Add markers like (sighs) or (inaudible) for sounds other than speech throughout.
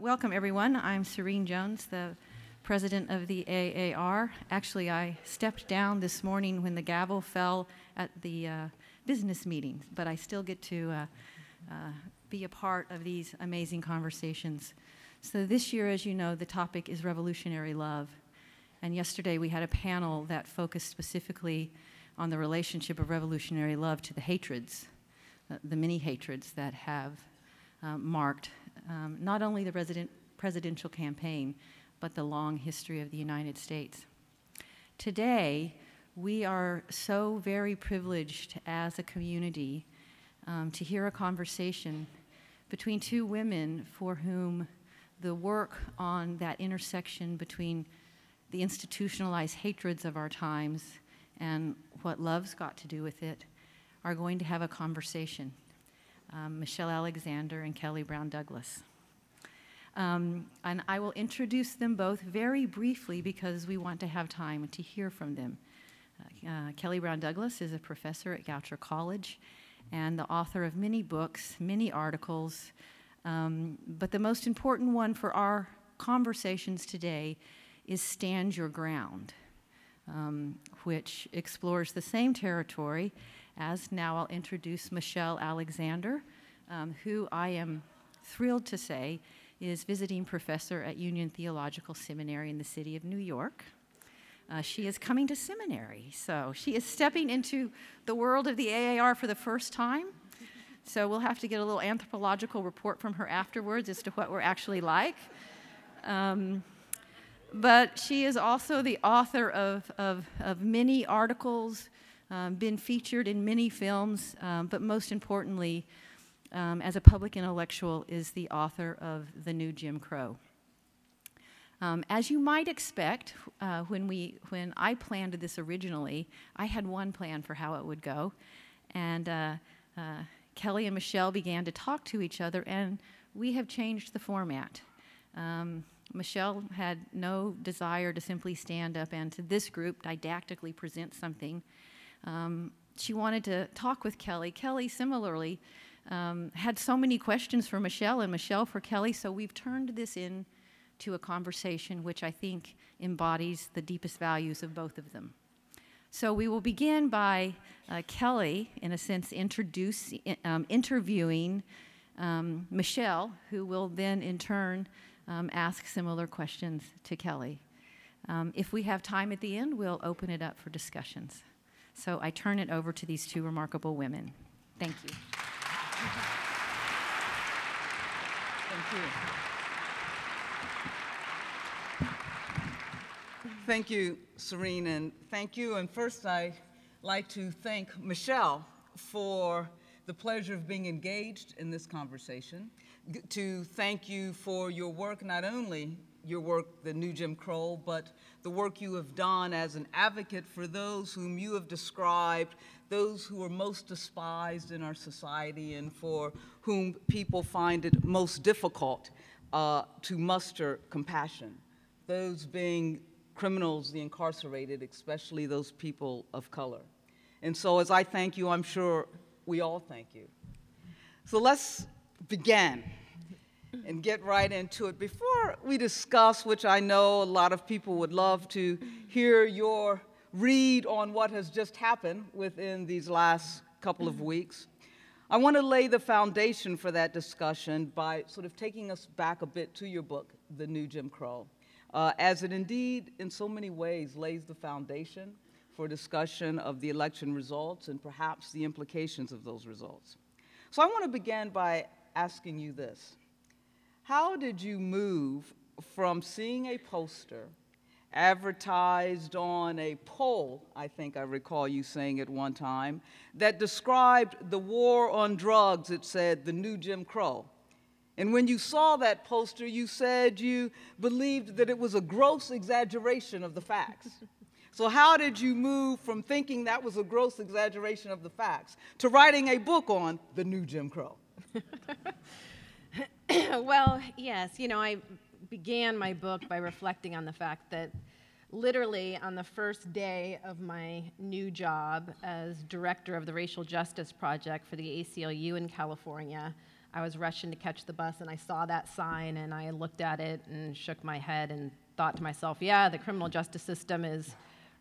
welcome, everyone. I'm Serene Jones, the president of the AAR. Actually, I stepped down this morning when the gavel fell at the uh, business meeting, but I still get to uh, uh, be a part of these amazing conversations. So, this year, as you know, the topic is revolutionary love. And yesterday, we had a panel that focused specifically on the relationship of revolutionary love to the hatreds, uh, the many hatreds that have um, marked um, not only the resident, presidential campaign, but the long history of the United States. Today, we are so very privileged as a community um, to hear a conversation between two women for whom the work on that intersection between the institutionalized hatreds of our times and what love's got to do with it are going to have a conversation um, Michelle Alexander and Kelly Brown Douglas. Um, and I will introduce them both very briefly because we want to have time to hear from them. Uh, uh, Kelly Brown Douglas is a professor at Goucher College and the author of many books, many articles. Um, but the most important one for our conversations today is Stand Your Ground, um, which explores the same territory as now I'll introduce Michelle Alexander, um, who I am thrilled to say is visiting professor at Union Theological Seminary in the city of New York. Uh, she is coming to seminary, so she is stepping into the world of the AAR for the first time. So we'll have to get a little anthropological report from her afterwards as to what we're actually like. Um, but she is also the author of, of, of many articles, um, been featured in many films, um, but most importantly, um, as a public intellectual, is the author of The New Jim Crow. Um, as you might expect, uh, when, we, when I planned this originally, I had one plan for how it would go. And uh, uh, Kelly and Michelle began to talk to each other, and we have changed the format. Um, Michelle had no desire to simply stand up and to this group didactically present something. Um, she wanted to talk with Kelly. Kelly, similarly, um, had so many questions for Michelle and Michelle for Kelly, so we've turned this in to a conversation which I think embodies the deepest values of both of them. So we will begin by uh, Kelly, in a sense, introduce, um, interviewing um, Michelle, who will then in turn um, ask similar questions to Kelly. Um, if we have time at the end, we'll open it up for discussions. So I turn it over to these two remarkable women. Thank you. Thank you. Thank you, Serene, and thank you. And first, I'd like to thank Michelle for the pleasure of being engaged in this conversation. To thank you for your work, not only your work, the new Jim Crow, but the work you have done as an advocate for those whom you have described, those who are most despised in our society and for whom people find it most difficult uh, to muster compassion, those being criminals, the incarcerated, especially those people of color. And so, as I thank you, I'm sure we all thank you. So, let's begin and get right into it. Before we discuss, which I know a lot of people would love to hear your read on what has just happened within these last couple of weeks, I want to lay the foundation for that discussion by sort of taking us back a bit to your book, The New Jim Crow, uh, as it indeed, in so many ways, lays the foundation for discussion of the election results and perhaps the implications of those results. So I want to begin by asking you this how did you move from seeing a poster advertised on a pole, I think I recall you saying at one time, that described the war on drugs, it said the new Jim Crow. And when you saw that poster, you said you believed that it was a gross exaggeration of the facts. (laughs) so, how did you move from thinking that was a gross exaggeration of the facts to writing a book on the new Jim Crow? (laughs) (coughs) well, yes. You know, I began my book by reflecting on the fact that literally on the first day of my new job as director of the Racial Justice Project for the ACLU in California, I was rushing to catch the bus and I saw that sign and I looked at it and shook my head and thought to myself, yeah, the criminal justice system is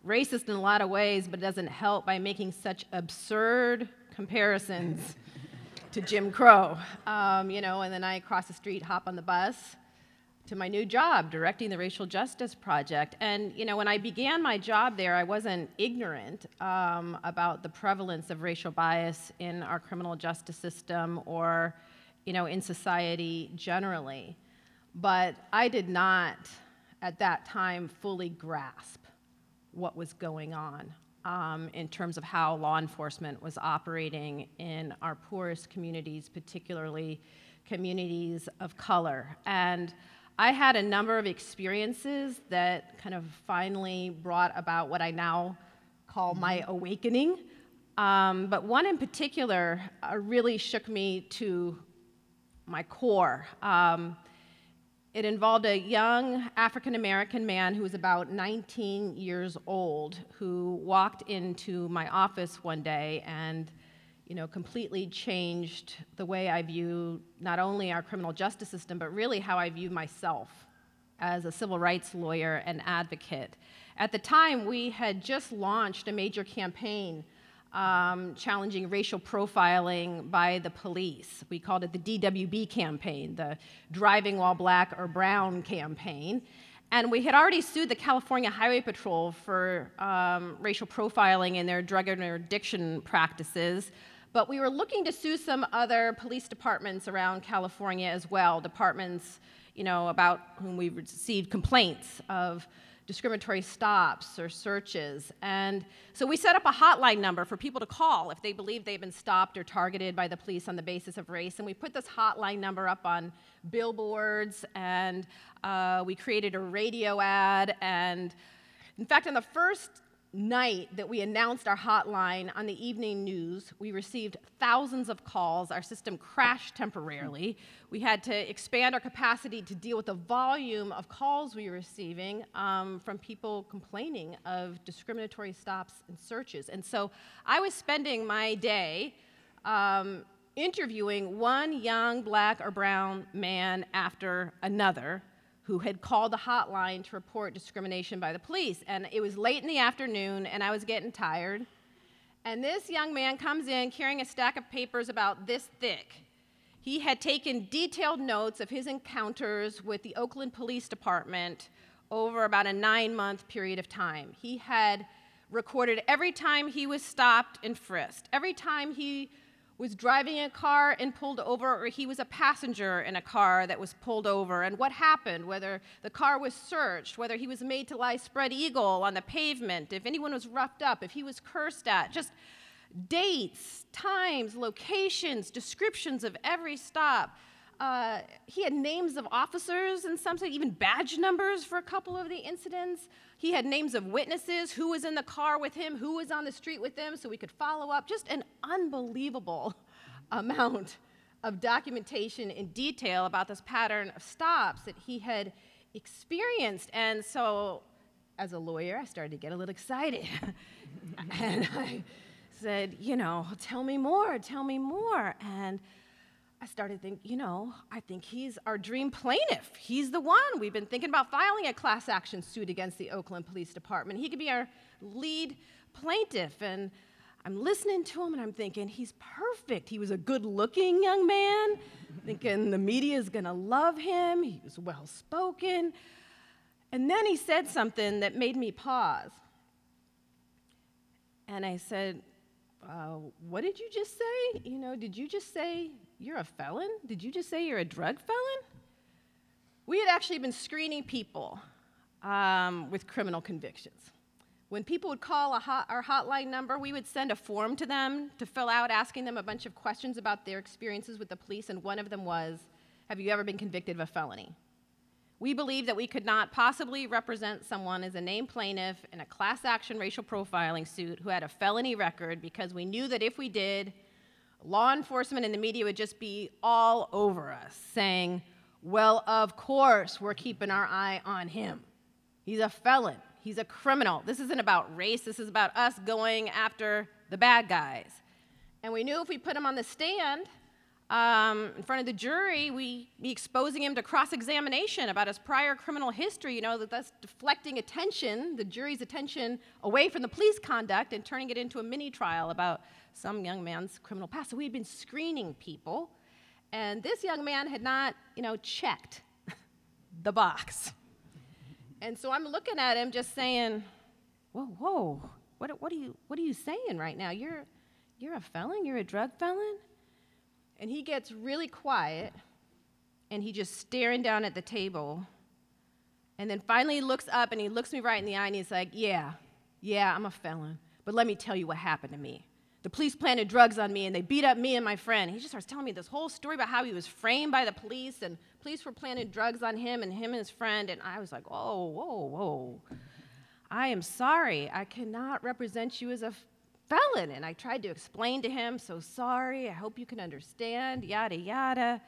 racist in a lot of ways, but it doesn't help by making such absurd comparisons to Jim Crow. Um, you know, and then I cross the street, hop on the bus to my new job, directing the Racial Justice Project. And, you know, when I began my job there, I wasn't ignorant um, about the prevalence of racial bias in our criminal justice system or, you know, in society generally. But I did not, at that time, fully grasp what was going on um, in terms of how law enforcement was operating in our poorest communities, particularly communities of color. And I had a number of experiences that kind of finally brought about what I now call my awakening. Um, but one in particular uh, really shook me to my core. Um, it involved a young African American man who was about 19 years old who walked into my office one day and you know, completely changed the way I view not only our criminal justice system, but really how I view myself as a civil rights lawyer and advocate. At the time, we had just launched a major campaign um, challenging racial profiling by the police. We called it the DWB campaign, the Driving While Black or Brown campaign. And we had already sued the California Highway Patrol for um, racial profiling in their drug interdiction practices. But we were looking to sue some other police departments around California as well, departments, you know, about whom we received complaints of discriminatory stops or searches. And so we set up a hotline number for people to call if they believe they've been stopped or targeted by the police on the basis of race. And we put this hotline number up on billboards, and uh, we created a radio ad. And in fact, on the first night that we announced our hotline on the evening news, we received thousands of calls. Our system crashed temporarily. We had to expand our capacity to deal with the volume of calls we were receiving um, from people complaining of discriminatory stops and searches. And so I was spending my day um, interviewing one young black or brown man after another who had called the hotline to report discrimination by the police. And it was late in the afternoon, and I was getting tired. And this young man comes in carrying a stack of papers about this thick. He had taken detailed notes of his encounters with the Oakland Police Department over about a nine month period of time. He had recorded every time he was stopped and frisked, every time he was driving a car and pulled over, or he was a passenger in a car that was pulled over, and what happened, whether the car was searched, whether he was made to lie spread eagle on the pavement, if anyone was roughed up, if he was cursed at, just dates, times, locations, descriptions of every stop. Uh, he had names of officers and some, even badge numbers for a couple of the incidents. He had names of witnesses, who was in the car with him, who was on the street with him, so we could follow up. Just an unbelievable (laughs) amount of documentation in detail about this pattern of stops that he had experienced. And so, as a lawyer, I started to get a little excited. (laughs) and I said, You know, tell me more, tell me more. And I started thinking, you know, I think he's our dream plaintiff. He's the one. We've been thinking about filing a class action suit against the Oakland Police Department. He could be our lead plaintiff. And I'm listening to him and I'm thinking, he's perfect. He was a good looking young man, thinking the media is going to love him. He was well spoken. And then he said something that made me pause. And I said, uh, What did you just say? You know, did you just say you're a felon? Did you just say you're a drug felon? We had actually been screening people um, with criminal convictions. When people would call hot, our hotline number, we would send a form to them to fill out, asking them a bunch of questions about their experiences with the police, and one of them was Have you ever been convicted of a felony? We believed that we could not possibly represent someone as a named plaintiff in a class action racial profiling suit who had a felony record because we knew that if we did, law enforcement and the media would just be all over us saying, well, of course, we're keeping our eye on him. He's a felon, he's a criminal. This isn't about race, this is about us going after the bad guys. And we knew if we put him on the stand, um, in front of the jury, we be exposing him to cross-examination about his prior criminal history. You know that that's deflecting attention, the jury's attention, away from the police conduct and turning it into a mini trial about some young man's criminal past. So we had been screening people, and this young man had not, you know, checked (laughs) the box. And so I'm looking at him, just saying, "Whoa, whoa! What, what are you, what are you saying right now? You're, you're a felon. You're a drug felon." And he gets really quiet and he just staring down at the table. And then finally he looks up and he looks me right in the eye and he's like, Yeah, yeah, I'm a felon. But let me tell you what happened to me. The police planted drugs on me and they beat up me and my friend. He just starts telling me this whole story about how he was framed by the police and police were planting drugs on him and him and his friend. And I was like, Oh, whoa, whoa. I am sorry. I cannot represent you as a felon. And I tried to explain to him, so sorry, I hope you can understand, yada, yada.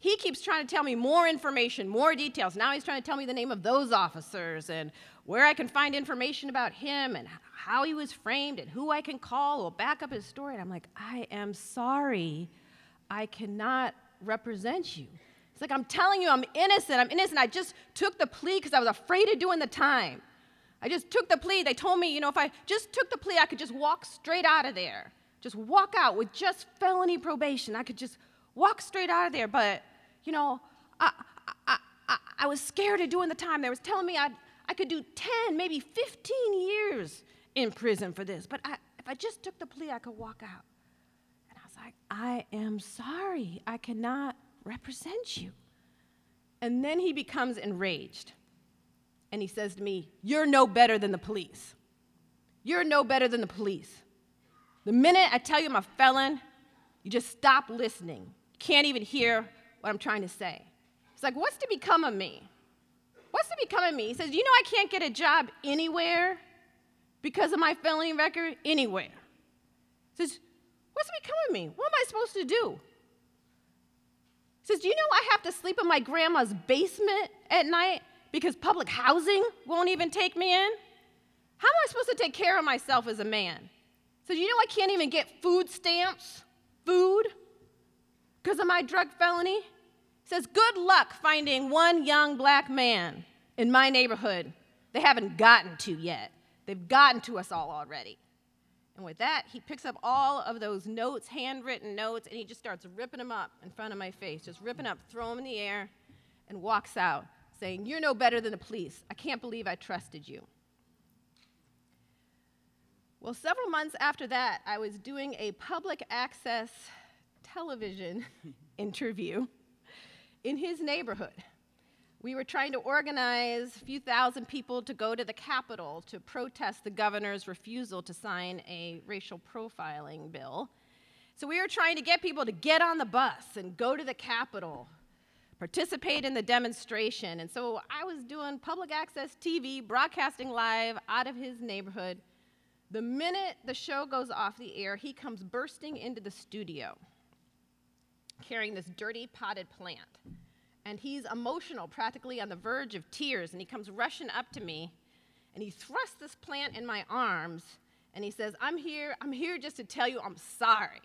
He keeps trying to tell me more information, more details. Now he's trying to tell me the name of those officers and where I can find information about him and how he was framed and who I can call will back up his story. And I'm like, I am sorry. I cannot represent you. It's like, I'm telling you, I'm innocent. I'm innocent. I just took the plea because I was afraid of doing the time. I just took the plea. They told me, you know, if I just took the plea, I could just walk straight out of there. Just walk out with just felony probation. I could just walk straight out of there. But, you know, I, I, I, I was scared of doing the time. They was telling me I'd, I could do 10, maybe 15 years in prison for this. But I, if I just took the plea, I could walk out. And I was like, I am sorry. I cannot represent you. And then he becomes enraged and he says to me, You're no better than the police. You're no better than the police. The minute I tell you I'm a felon, you just stop listening. You can't even hear what I'm trying to say. It's like, What's to become of me? What's to become of me? He says, You know, I can't get a job anywhere because of my felony record? Anywhere. He says, What's to become of me? What am I supposed to do? He says, Do you know I have to sleep in my grandma's basement at night because public housing won't even take me in? How am I supposed to take care of myself as a man? So, you know, I can't even get food stamps, food, because of my drug felony? Says, Good luck finding one young black man in my neighborhood they haven't gotten to yet. They've gotten to us all already. And with that, he picks up all of those notes, handwritten notes, and he just starts ripping them up in front of my face, just ripping up, throw them in the air, and walks out saying, You're no better than the police. I can't believe I trusted you. Well, several months after that, I was doing a public access television (laughs) interview in his neighborhood. We were trying to organize a few thousand people to go to the Capitol to protest the governor's refusal to sign a racial profiling bill. So we were trying to get people to get on the bus and go to the Capitol participate in the demonstration. And so I was doing public access TV, broadcasting live out of his neighborhood. The minute the show goes off the air, he comes bursting into the studio carrying this dirty potted plant. And he's emotional, practically on the verge of tears. And he comes rushing up to me and he thrusts this plant in my arms and he says, I'm here, I'm here just to tell you I'm sorry.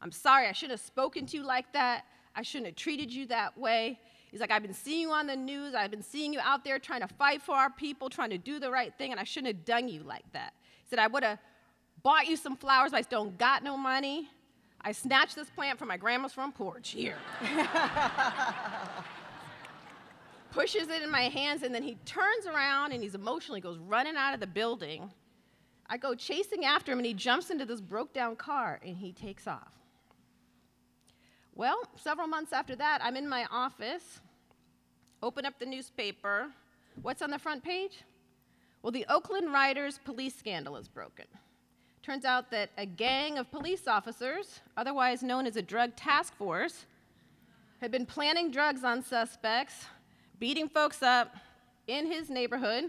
I'm sorry, I shouldn't have spoken to you like that. I shouldn't have treated you that way. He's like, I've been seeing you on the news. I've been seeing you out there trying to fight for our people, trying to do the right thing, and I shouldn't have done you like that. He said, I would have bought you some flowers, but I don't got no money. I snatched this plant from my grandma's front porch. Here. (laughs) Pushes it in my hands, and then he turns around and he's emotionally goes running out of the building. I go chasing after him, and he jumps into this broke down car and he takes off. Well, several months after that, I'm in my office, open up the newspaper. What's on the front page? Well, the Oakland Riders police scandal is broken. Turns out that a gang of police officers, otherwise known as a drug task force, had been planting drugs on suspects, beating folks up in his neighborhood.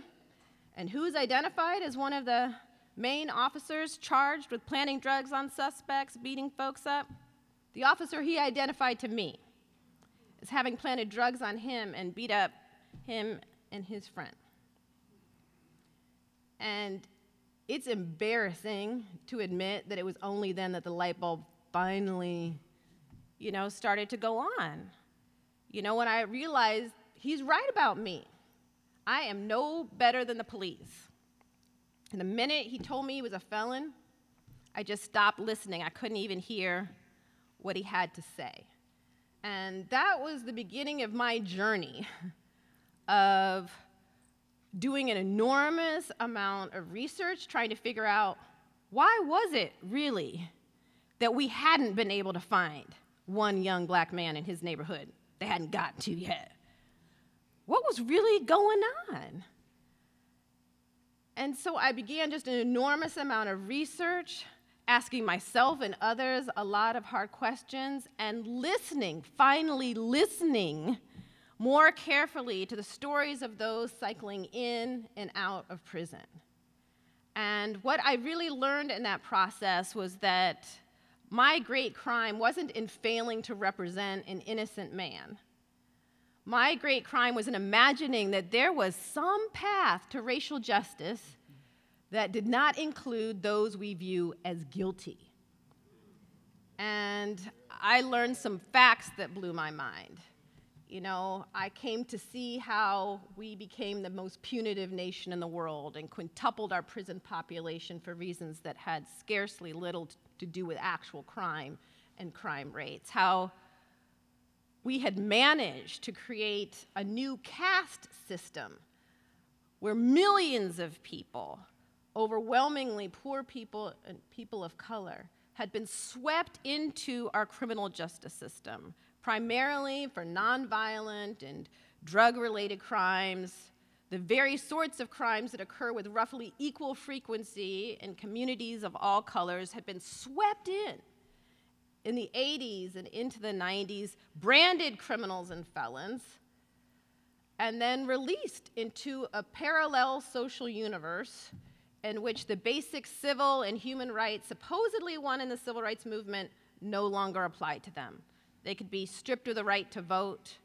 And who's identified as one of the main officers charged with planting drugs on suspects, beating folks up? The officer he identified to me as having planted drugs on him and beat up him and his friend. And it's embarrassing to admit that it was only then that the light bulb finally you know, started to go on. You know, when I realized he's right about me. I am no better than the police. And the minute he told me he was a felon, I just stopped listening. I couldn't even hear what he had to say. And that was the beginning of my journey (laughs) of doing an enormous amount of research trying to figure out why was it really that we hadn't been able to find one young black man in his neighborhood they hadn't gotten to yet. What was really going on? And so I began just an enormous amount of research, asking myself and others a lot of hard questions, and listening, finally listening more carefully to the stories of those cycling in and out of prison. And what I really learned in that process was that my great crime wasn't in failing to represent an innocent man. My great crime was in imagining that there was some path to racial justice that did not include those we view as guilty. And I learned some facts that blew my mind. You know, I came to see how we became the most punitive nation in the world and quintupled our prison population for reasons that had scarcely little to do with actual crime and crime rates. How we had managed to create a new caste system where millions of people, overwhelmingly poor people and people of color, had been swept into our criminal justice system primarily for nonviolent and drug related crimes, the very sorts of crimes that occur with roughly equal frequency in communities of all colors had been swept in in the 80s and into the 90s, branded criminals and felons, and then released into a parallel social universe in which the basic civil and human rights supposedly won in the civil rights movement no longer apply to them. They could be stripped of the right to vote,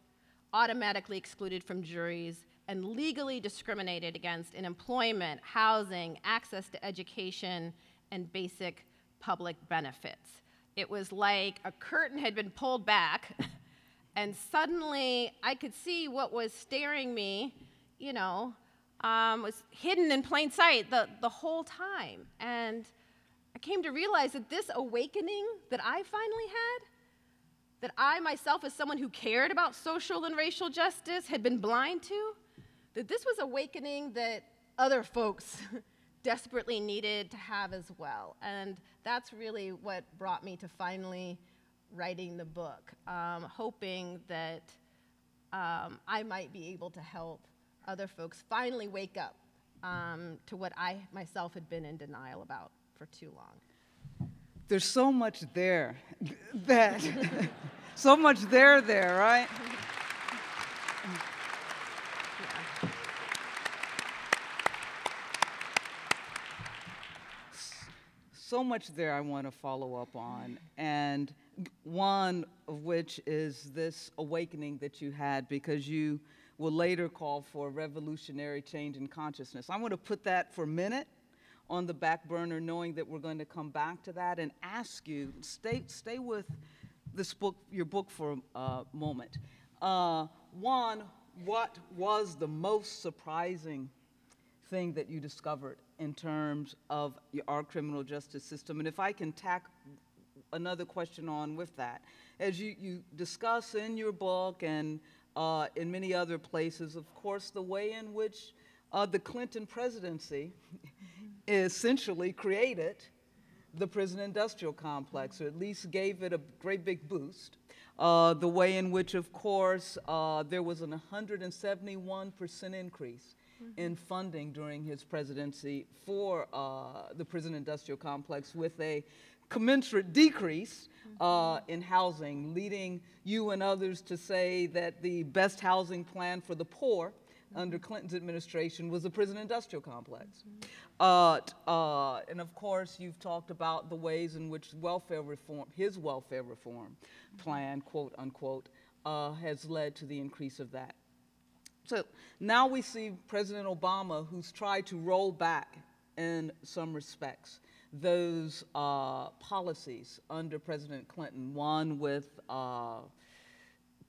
automatically excluded from juries, and legally discriminated against in employment, housing, access to education, and basic public benefits. It was like a curtain had been pulled back, (laughs) and suddenly I could see what was staring me, you know, um, was hidden in plain sight the, the whole time. And I came to realize that this awakening that I finally had that I myself, as someone who cared about social and racial justice, had been blind to, that this was awakening that other folks (laughs) desperately needed to have as well. And that's really what brought me to finally writing the book, um, hoping that um, I might be able to help other folks finally wake up um, to what I myself had been in denial about for too long there's so much there that (laughs) so much there there right? So much there i want to follow up on and one of which is this awakening that you had because you will later call for revolutionary change in consciousness. I want to put that for a minute on the back burner, knowing that we're going to come back to that and ask you, stay, stay with this book, your book for a moment. Uh, one, what was the most surprising thing that you discovered in terms of our criminal justice system? And if I can tack another question on with that, as you, you discuss in your book and uh, in many other places, of course, the way in which uh, the Clinton presidency essentially created the prison industrial complex, or at least gave it a great big boost. Uh, the way in which, of course, uh, there was an 171% increase mm-hmm. in funding during his presidency for uh, the prison industrial complex, with a commensurate decrease uh, mm-hmm. in housing, leading you and others to say that the best housing plan for the poor under Clinton's administration was the prison industrial complex. Uh, uh, and of course, you've talked about the ways in which welfare reform, his welfare reform plan, quote unquote, uh, has led to the increase of that. So now we see President Obama, who's tried to roll back in some respects those uh, policies under President Clinton. One with uh,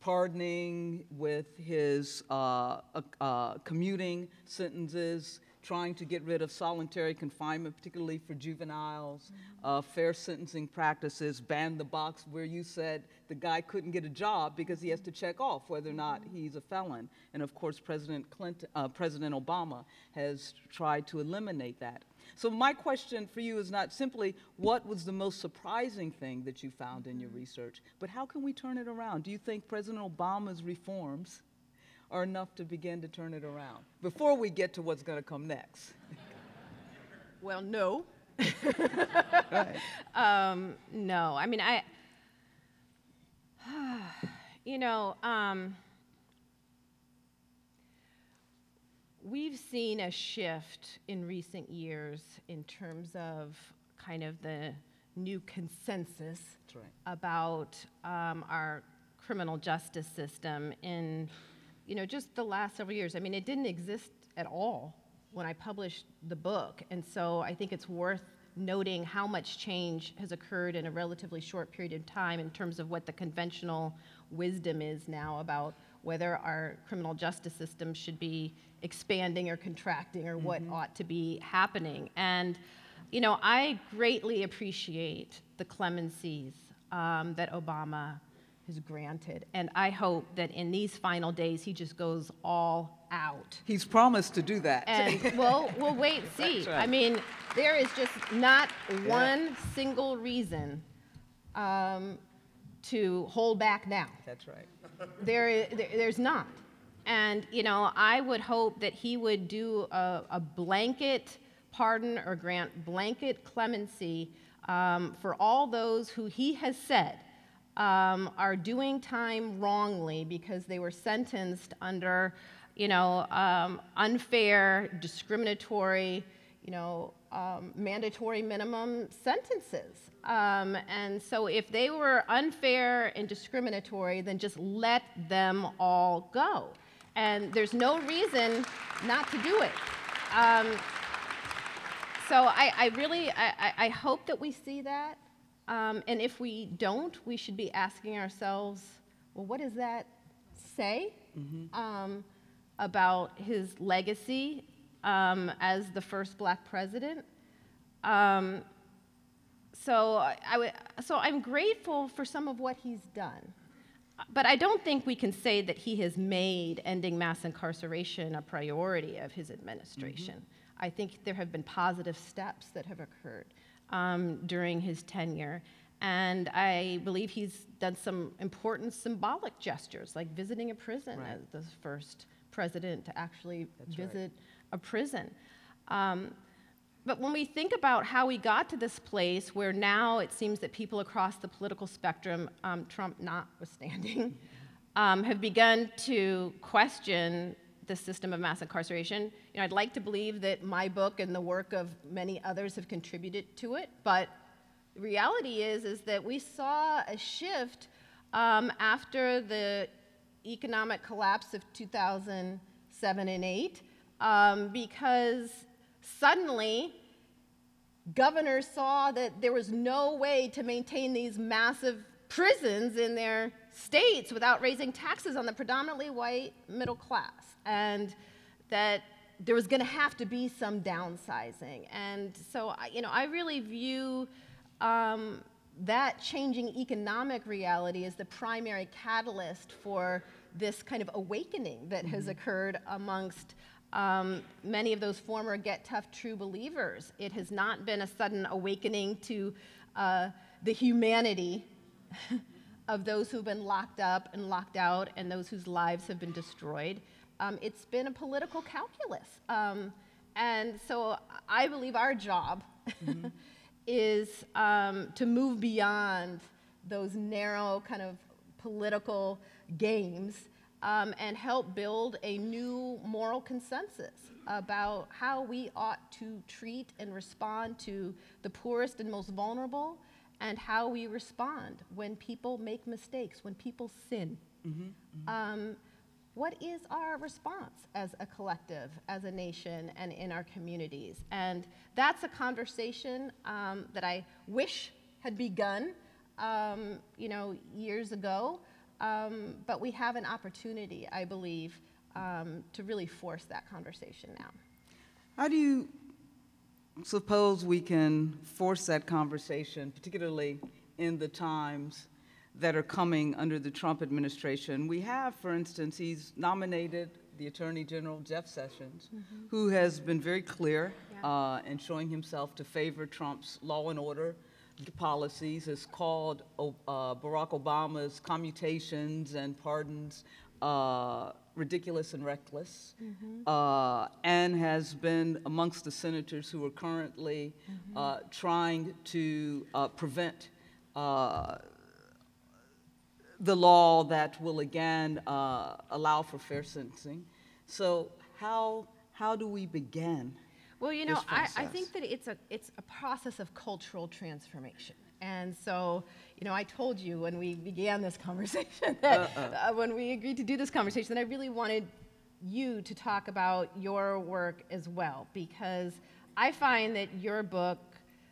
pardoning, with his uh, uh, uh, commuting sentences, trying to get rid of solitary confinement, particularly for juveniles, uh, fair sentencing practices, ban the box where you said the guy couldn't get a job because he has to check off whether or not he's a felon. And of course, President Clinton, uh, President Obama has tried to eliminate that. So my question for you is not simply what was the most surprising thing that you found in your research, but how can we turn it around? Do you think President Obama's reforms are enough to begin to turn it around before we get to what's going to come next? (laughs) Well, no. Right. (laughs) Um, no, I mean, I, (sighs) you know, um, we've seen a shift in recent years in terms of kind of the new consensus right. about um, our criminal justice system in, you know, just the last several years. I mean, it didn't exist at all when I published the book, and so I think it's worth noting how much change has occurred in a relatively short period of time in terms of what the conventional wisdom is now about whether our criminal justice system should be expanding or contracting or what ought to be happening. And, you know, I greatly appreciate the clemencies um, that Obama has granted. And I hope that in these final days, he just goes all out. He's promised to do that. And (laughs) we'll, we'll wait and see. Right. I mean, there is just not one single reason um, to hold back now. That's right. (laughs) There, there, there's not. And, you know, I would hope that he would do a, a blanket pardon or grant blanket clemency um, for all those who he has said um, are doing time wrongly because they were sentenced under, you know, um, unfair, discriminatory, you know, um, mandatory minimum sentences. Um, and so if they were unfair and discriminatory, then just let them all go. And there's no reason not to do it. Um, so I, I really, I, I- hope that we see that. Um, and if we don't, we should be asking ourselves, well, what does that say um, about his legacy um, as the first black president? Um, so I, I would, so I'm grateful for some of what he's done. But I don't think we can say that he has made ending mass incarceration a priority of his administration. I think there have been positive steps that have occurred um, during his tenure. And I believe he's done some important symbolic gestures, like visiting a prison Right. as the first president to actually That's right. A prison. Um, but when we think about how we got to this place where now it seems that people across the political spectrum, um, Trump notwithstanding, (laughs) um, have begun to question the system of mass incarceration, you know, I'd like to believe that my book and the work of many others have contributed to it, but the reality is is that we saw a shift um, after the economic collapse of 2007 and 8 um, because suddenly governors saw that there was no way to maintain these massive prisons in their states without raising taxes on the predominantly white middle class, and that there was going to have to be some downsizing. And so, you know, I really view um, that changing economic reality as the primary catalyst for this kind of awakening that has occurred amongst um, many of those former Get Tough true believers. It has not been a sudden awakening to uh, the humanity (laughs) of those who've been locked up and locked out and those whose lives have been destroyed. Um, it's been a political calculus. Um, and so I believe our job (laughs) is um, to move beyond those narrow kind of political games um, and help build a new moral consensus about how we ought to treat and respond to the poorest and most vulnerable and how we respond when people make mistakes, when people sin. Um, what is our response as a collective, as a nation, and in our communities? And that's a conversation um, that I wish had begun, um, you know, years ago. Um, but we have an opportunity, I believe, um, to really force that conversation now. How do you suppose we can force that conversation, particularly in the times that are coming under the Trump administration? We have, for instance, he's nominated the Attorney General Jeff Sessions, who has been very clear Yeah. uh, in showing himself to favor Trump's law and order policies, is called uh, Barack Obama's commutations and pardons uh, ridiculous and reckless, uh, and has been amongst the senators who are currently uh, trying to uh, prevent uh, the law that will again uh, allow for fair sentencing. So how, how do we begin? Well, you know, I, I think that it's a, it's a process of cultural transformation. And so, you know, I told you when we began this (laughs) conversation, that, uh, when we agreed to do this conversation, that I really wanted you to talk about your work as well, because I find that your book,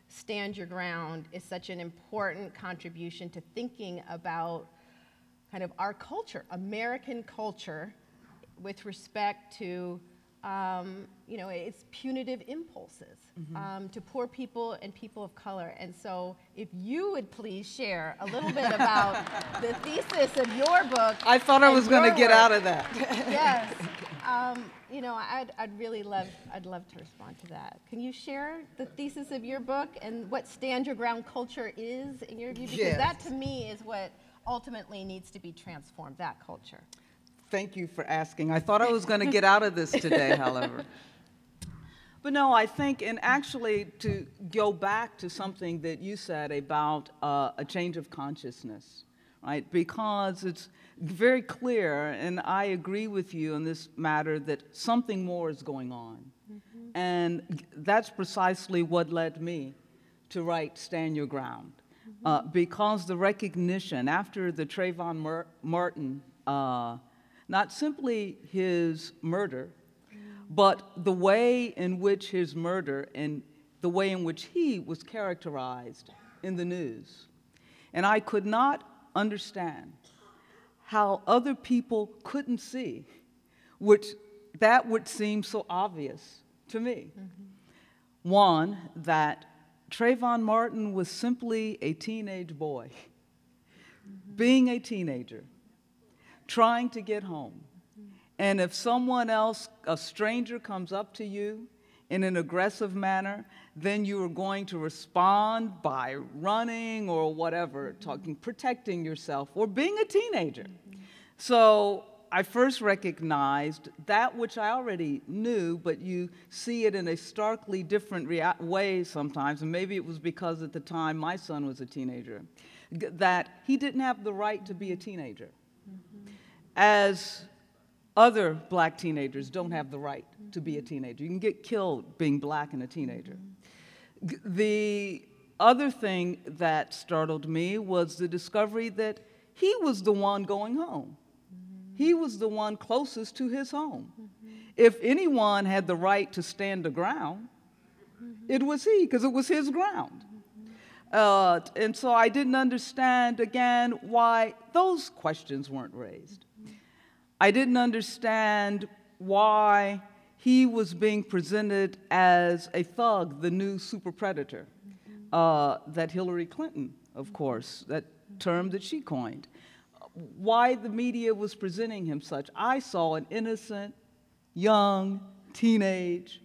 Stand Your Ground, is such an important contribution to thinking about kind of our culture, American culture, with respect to, um, you know, its punitive impulses um, to poor people and people of color. And so, if you would please share a little bit about (laughs) the thesis of your book. I thought I was going to get work. out of that. (laughs) yes. Um, you know, I'd, I'd really love, I'd love to respond to that. Can you share the thesis of your book and what stand your ground culture is in your view? Because Yes. that to me is what ultimately needs to be transformed, that culture. Thank you for asking. I thought I was going to get out of this today, (laughs) however. But no, I think, and actually to go back to something that you said about uh, a change of consciousness, right? Because it's very clear, and I agree with you on this matter, that something more is going on. And that's precisely what led me to write Stand Your Ground. Uh, because the recognition after the Trayvon Mar- Martin, uh, not simply his murder, but the way in which his murder and the way in which he was characterized in the news. And I could not understand how other people couldn't see, which that would seem so obvious to me. One, that Trayvon Martin was simply a teenage boy, being a teenager, trying to get home. And if someone else, a stranger, comes up to you in an aggressive manner, then you are going to respond by running or whatever, talking, protecting yourself, or being a teenager. So I first recognized that which I already knew, but you see it in a starkly different rea- way sometimes, and maybe it was because at the time my son was a teenager, that he didn't have the right to be a teenager. As other black teenagers don't have the right to be a teenager. You can get killed being black and a teenager. The other thing that startled me was the discovery that he was the one going home. He was the one closest to his home. If anyone had the right to stand the ground, it was he, because it was his ground. Uh, and so I didn't understand, again, why those questions weren't raised. I didn't understand why he was being presented as a thug, the new super predator uh, that Hillary Clinton, of course, that term that she coined. Why the media was presenting him such. I saw an innocent, young, teenage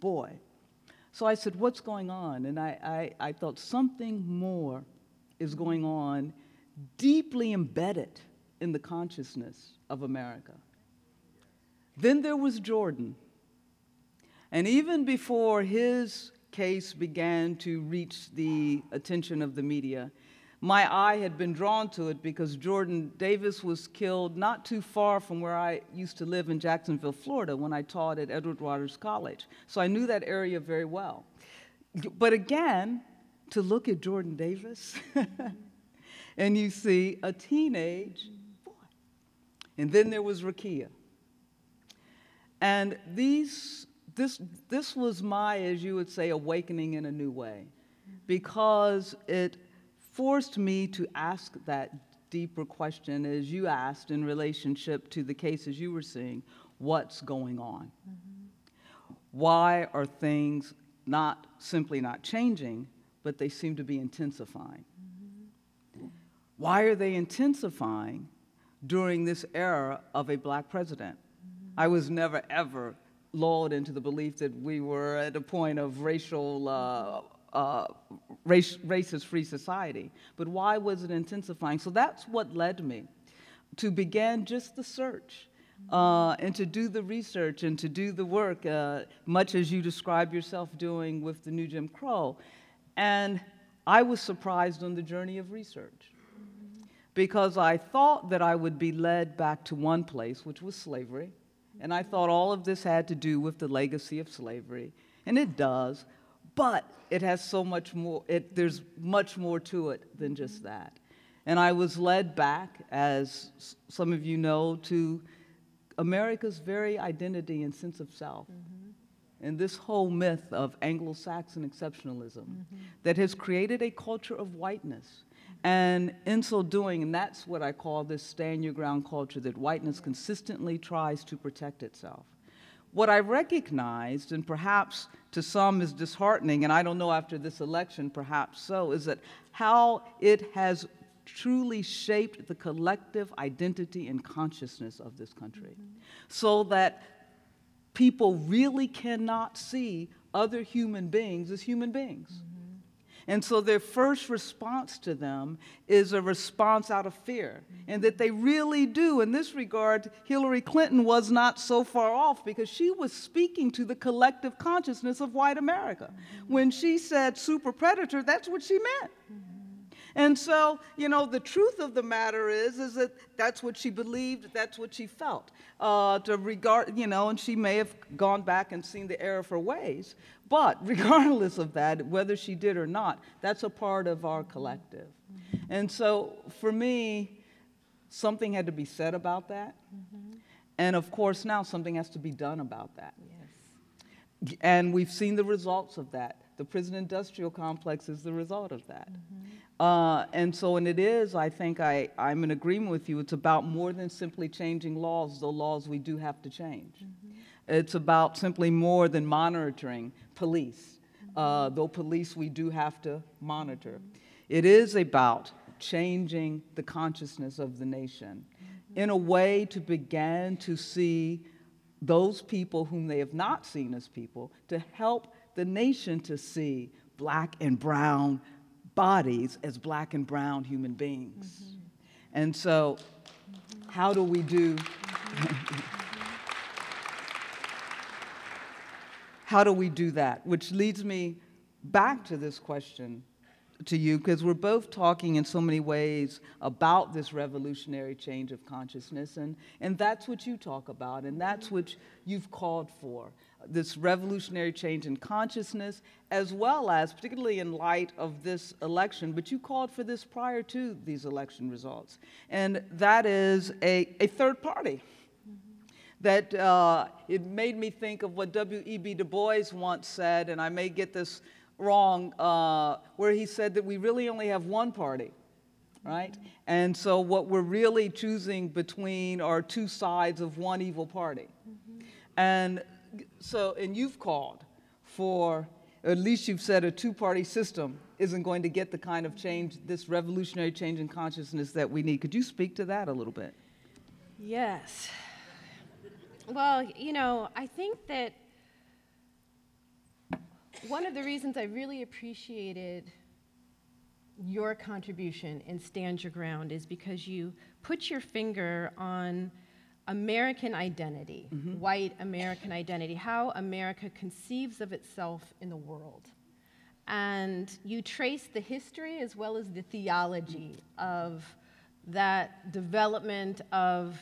boy. So I said, What's going on? And I, I, I thought something more is going on deeply embedded in the consciousness of America. Then there was Jordan. And even before his case began to reach the attention of the media, my eye had been drawn to it because Jordan Davis was killed not too far from where I used to live in Jacksonville, Florida, when I taught at Edward Waters College. So I knew that area very well. But again, to look at Jordan Davis, (laughs) and you see a teenage. And then there was Rekia. And these, this, this was my, as you would say, awakening in a new way, because it forced me to ask that deeper question, as you asked, in relationship to the cases you were seeing what's going on? Mm-hmm. Why are things not simply not changing, but they seem to be intensifying? Mm-hmm. Why are they intensifying during this era of a black president? Mm-hmm. I was never, ever lulled into the belief that we were at a point of racial uh, uh, race, racist free society. But why was it intensifying? So that's what led me to begin just the search uh, and to do the research and to do the work, uh, much as you describe yourself doing with the new Jim Crow. And I was surprised on the journey of research because I thought that I would be led back to one place, which was slavery. And I thought all of this had to do with the legacy of slavery. And it does, but it has so much more, it, there's much more to it than just that. And I was led back, as some of you know, to America's very identity and sense of self. Mm-hmm. And this whole myth of Anglo Saxon exceptionalism mm-hmm. that has created a culture of whiteness. And in so doing, and that's what I call this stand your ground culture, that whiteness consistently tries to protect itself. What I recognized, and perhaps to some is disheartening, and I don't know after this election, perhaps so, is that how it has truly shaped the collective identity and consciousness of this country. Mm-hmm. So that people really cannot see other human beings as human beings. Mm-hmm. And so their first response to them is a response out of fear. And that they really do. In this regard, Hillary Clinton was not so far off because she was speaking to the collective consciousness of white America. When she said super predator, that's what she meant. And so, you know, the truth of the matter is, is that that's what she believed, that's what she felt. Uh, to regard, you know, and she may have gone back and seen the error of her ways. But (laughs) regardless of that, whether she did or not, that's a part of our collective. Mm-hmm. And so, for me, something had to be said about that. Mm-hmm. And of course, now something has to be done about that. Yes. And we've seen the results of that. The prison industrial complex is the result of that. Mm-hmm. Uh, and so, and it is, I think I, I'm in agreement with you, it's about more than simply changing laws, though laws we do have to change. Mm-hmm. It's about simply more than monitoring police, mm-hmm. uh, though police we do have to monitor. Mm-hmm. It is about changing the consciousness of the nation mm-hmm. in a way to begin to see those people whom they have not seen as people, to help the nation to see black and brown bodies as black and brown human beings. Mm-hmm. And so, mm-hmm. how do we do? (laughs) how do we do that? Which leads me back to this question to you because we're both talking in so many ways about this revolutionary change of consciousness and, and that's what you talk about and that's what you've called for this revolutionary change in consciousness, as well as, particularly in light of this election, but you called for this prior to these election results, and that is a, a third party. That uh, it made me think of what W.E.B. Du Bois once said, and I may get this wrong, uh, where he said that we really only have one party, right? And so what we're really choosing between are two sides of one evil party. Mm-hmm. And so, and you've called for, at least you've said a two party system isn't going to get the kind of change, this revolutionary change in consciousness that we need. Could you speak to that a little bit? Yes. Well, you know, I think that one of the reasons I really appreciated your contribution in Stand Your Ground is because you put your finger on American identity, mm-hmm. white American identity, how America conceives of itself in the world. And you trace the history as well as the theology of that development of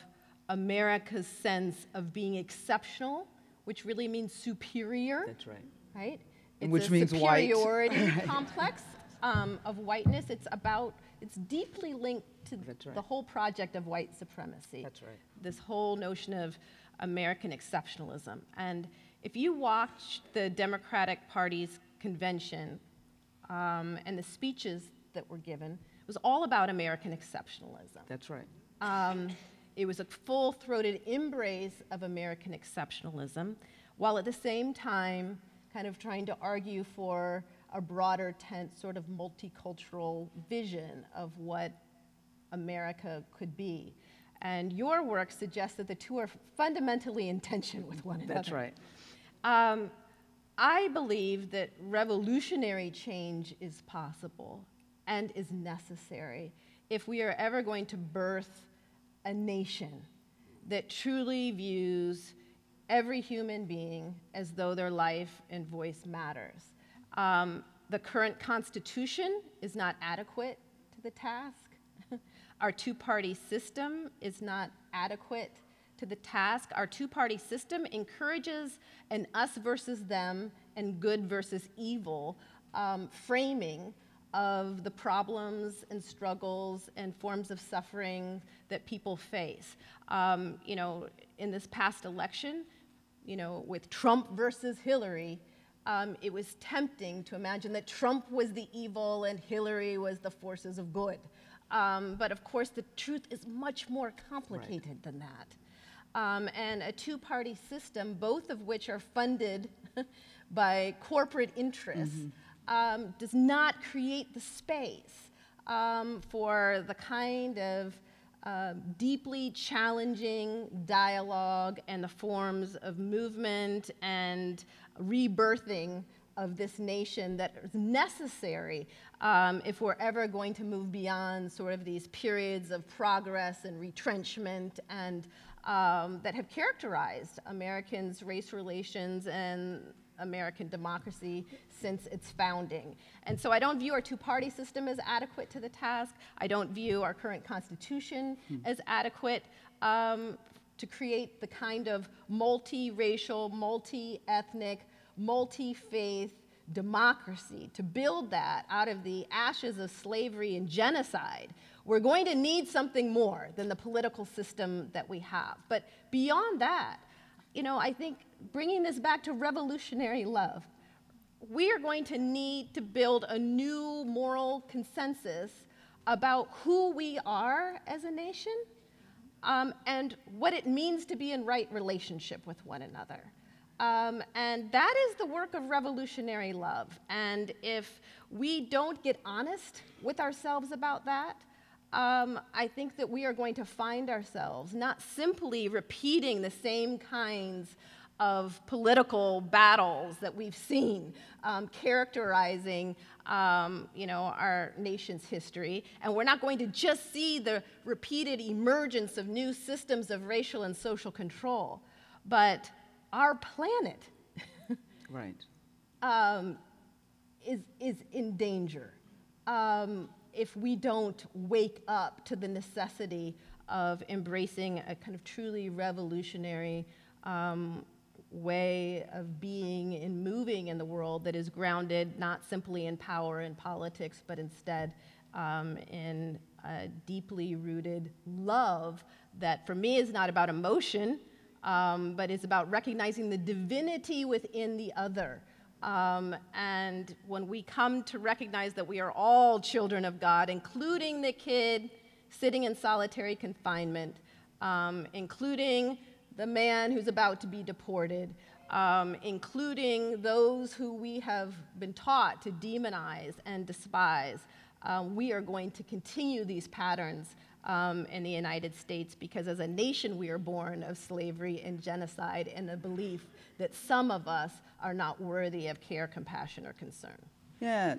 America's sense of being exceptional, which really means superior. That's right. Right? It's which a means superiority white. (laughs) complex um, of whiteness. It's about it's deeply linked to right. the whole project of white supremacy. That's right. This whole notion of American exceptionalism. And if you watch the Democratic Party's convention um, and the speeches that were given, it was all about American exceptionalism. That's right. Um, it was a full throated embrace of American exceptionalism, while at the same time kind of trying to argue for a broader tent, sort of multicultural vision of what America could be. And your work suggests that the two are fundamentally in tension with one another. That's right. Um, I believe that revolutionary change is possible and is necessary if we are ever going to birth a nation that truly views every human being as though their life and voice matters. Um, the current Constitution is not adequate to the task. (laughs) Our two party system is not adequate to the task. Our two party system encourages an us versus them and good versus evil um, framing of the problems and struggles and forms of suffering that people face. Um, you know, in this past election, you know, with Trump versus Hillary, um, it was tempting to imagine that Trump was the evil and Hillary was the forces of good. Um, but of course, the truth is much more complicated right. than that. Um, and a two party system, both of which are funded (laughs) by corporate interests, mm-hmm. um, does not create the space um, for the kind of uh, deeply challenging dialogue and the forms of movement and rebirthing of this nation that is necessary um, if we're ever going to move beyond sort of these periods of progress and retrenchment and um, that have characterized Americans' race relations and American democracy since its founding. And so I don't view our two party system as adequate to the task. I don't view our current constitution hmm. as adequate um, to create the kind of multiracial, multi ethnic, multi faith democracy, to build that out of the ashes of slavery and genocide, we're going to need something more than the political system that we have. But beyond that, you know, I think bringing this back to revolutionary love, we are going to need to build a new moral consensus about who we are as a nation um, and what it means to be in right relationship with one another. Um, and that is the work of revolutionary love. And if we don't get honest with ourselves about that, um, I think that we are going to find ourselves not simply repeating the same kinds of political battles that we've seen um, characterizing um, you know, our nation's history. And we're not going to just see the repeated emergence of new systems of racial and social control, but our planet right. Um, is, is in danger um, if we don't wake up to the necessity of embracing a kind of truly revolutionary um, way of being and moving in the world that is grounded not simply in power and politics, but instead um, in a deeply rooted love that for me is not about emotion um, but it's about recognizing the divinity within the other. Um, and when we come to recognize that we are all children of God, including the kid sitting in solitary confinement, um, including the man who's about to be deported, um, including those who we have been taught to demonize and despise, um, we are going to continue these patterns um, in the United States because as a nation we are born of slavery and genocide and the belief that some of us are not worthy of care, compassion, or concern. Yeah.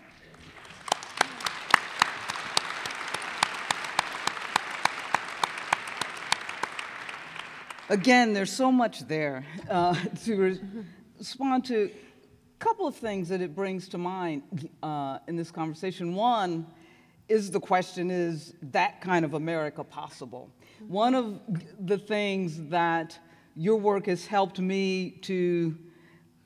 Again, there's so much there uh, (laughs) to re- respond to. A couple of things that it brings to mind uh, in this conversation. One, is the question is that kind of America possible? One of the things that your work has helped me to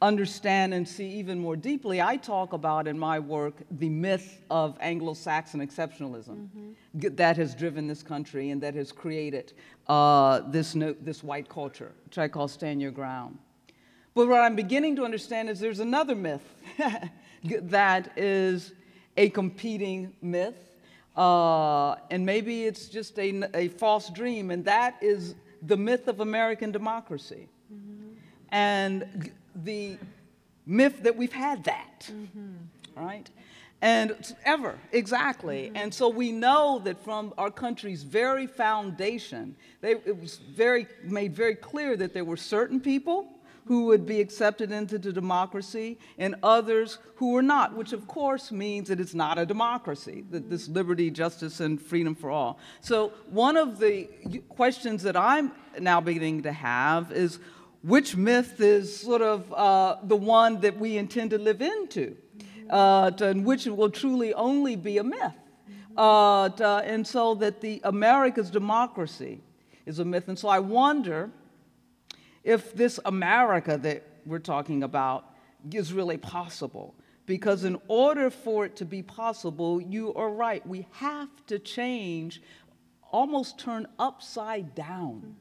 understand and see even more deeply, I talk about in my work the myth of Anglo Saxon exceptionalism g- that has driven this country and that has created uh, this, no, this white culture, which I call stand your ground. But what I'm beginning to understand is there's another myth (laughs) that is a competing myth, uh, and maybe it's just a, a false dream, and that is the myth of American democracy. Mm-hmm. And the myth that we've had that, mm-hmm. right? And ever, exactly. Mm-hmm. And so we know that from our country's very foundation, they, it was very, made very clear that there were certain people who would be accepted into the democracy and others who were not, which of course means that it's not a democracy, that this liberty, justice, and freedom for all. So one of the questions that I'm now beginning to have is which myth is sort of uh, the one that we intend to live into, uh, and which will truly only be a myth. Uh, to- and so that the America's democracy is a myth. And so I wonder if this America that we're talking about is really possible. Because in order for it to be possible, you are right, we have to change, almost turn upside down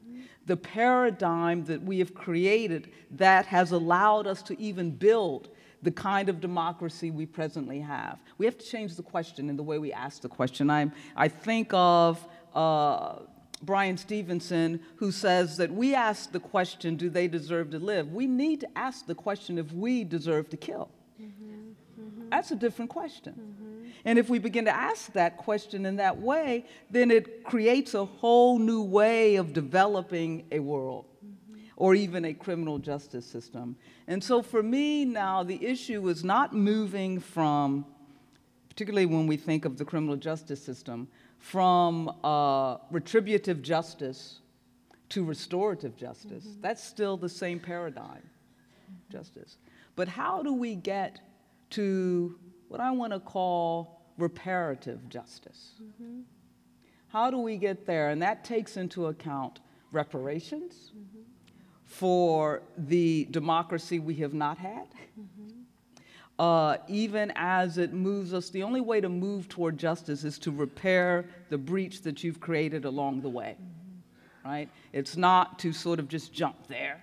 the paradigm that we have created that has allowed us to even build the kind of democracy we presently have. We have to change the question and the way we ask the question. I'm, I think of uh, Bryan Stevenson, who says that we ask the question, do they deserve to live? We need to ask the question if we deserve to kill. Mm-hmm. That's a different question. Mm-hmm. And if we begin to ask that question in that way, then it creates a whole new way of developing a world mm-hmm. or even a criminal justice system. And so for me now, the issue is not moving from, particularly when we think of the criminal justice system, from uh, retributive justice to restorative justice. Mm-hmm. That's still the same paradigm, justice. But how do we get to what I want to call reparative justice? Mm-hmm. How do we get there? And that takes into account reparations mm-hmm. for the democracy we have not had. Uh, even as it moves us, the only way to move toward justice is to repair the breach that you've created along the way, right? It's not to sort of just jump there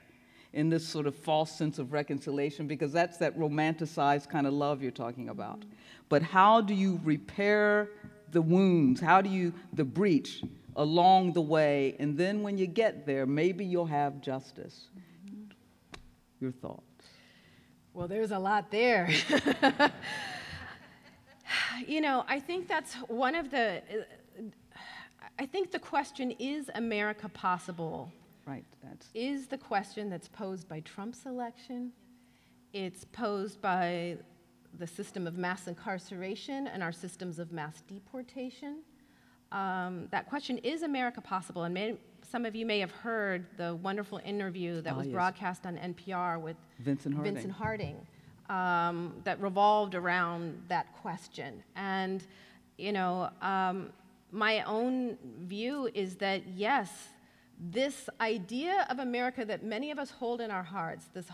in this sort of false sense of reconciliation because that's that romanticized kind of love you're talking about. But how do you repair the wounds? How do you, the breach along the way? And then when you get there, maybe you'll have justice. Your thoughts? Well, there's a lot there. (laughs) you know, I think that's one of the. Uh, I think the question is America possible? Right, that's Is the question that's posed by Trump's election. It's posed by the system of mass incarceration and our systems of mass deportation. Um, that question is America possible? And may, some of you may have heard the wonderful interview that Ah, was yes. broadcast on NPR with Vincent Harding. Vincent Harding um, that revolved around that question. And, you know, um, my own view is that yes, this idea of America that many of us hold in our hearts, this,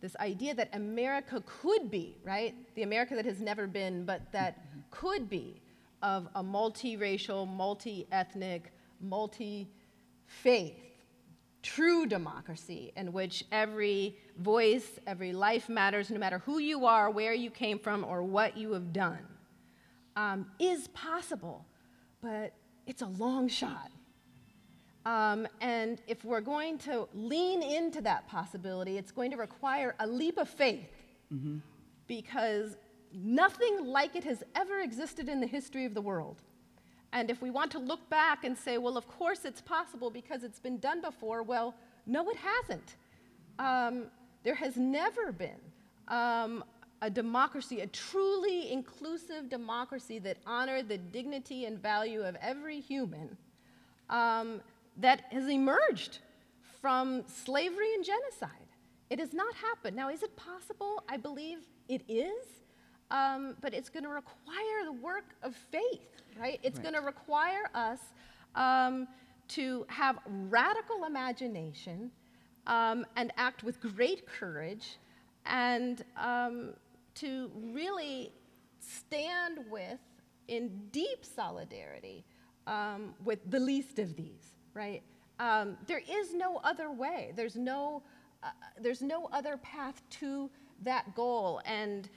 this idea that America could be, right? The America that has never been, but that could be, of a multiracial, multi ethnic, multi faith true democracy in which every voice, every life matters, no matter who you are, where you came from, or what you have done, um, is possible, but it's a long shot. Um, and if we're going to lean into that possibility, it's going to require a leap of faith because nothing like it has ever existed in the history of the world. And if we want to look back and say, well, of course it's possible because it's been done before, well, no, it hasn't. Um, there has never been um, a democracy, a truly inclusive democracy that honored the dignity and value of every human um, that has emerged from slavery and genocide. It has not happened. Now, is it possible? I believe it is, um, but it's going to require the work of faith, right? It's Right. going to require us um, to have radical imagination um, and act with great courage and um, to really stand with, in deep solidarity, um, with the least of these, right? Um, there is no other way. There's no, uh, there's no other path to that goal. And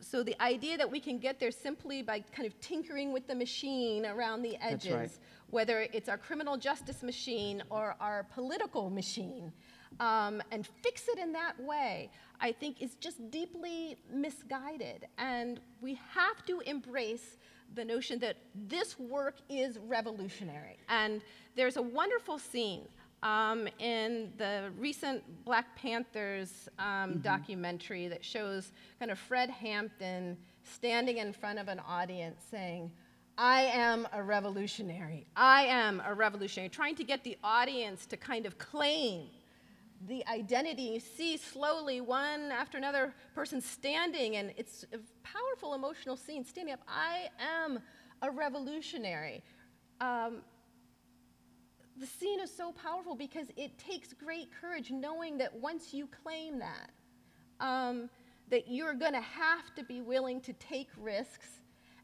so the idea that we can get there simply by kind of tinkering with the machine around the edges, right. whether it's our criminal justice machine or our political machine, um, and fix it in that way, I think is just deeply misguided. And we have to embrace the notion that this work is revolutionary. And there's a wonderful scene um, in the recent Black Panthers um, documentary that shows kind of Fred Hampton standing in front of an audience saying, I am a revolutionary. I am a revolutionary, trying to get the audience to kind of claim the identity. You see slowly one after another person standing, and it's a powerful emotional scene standing up. I am a revolutionary. Um, the scene is so powerful because it takes great courage knowing that once you claim that, um, that you're going to have to be willing to take risks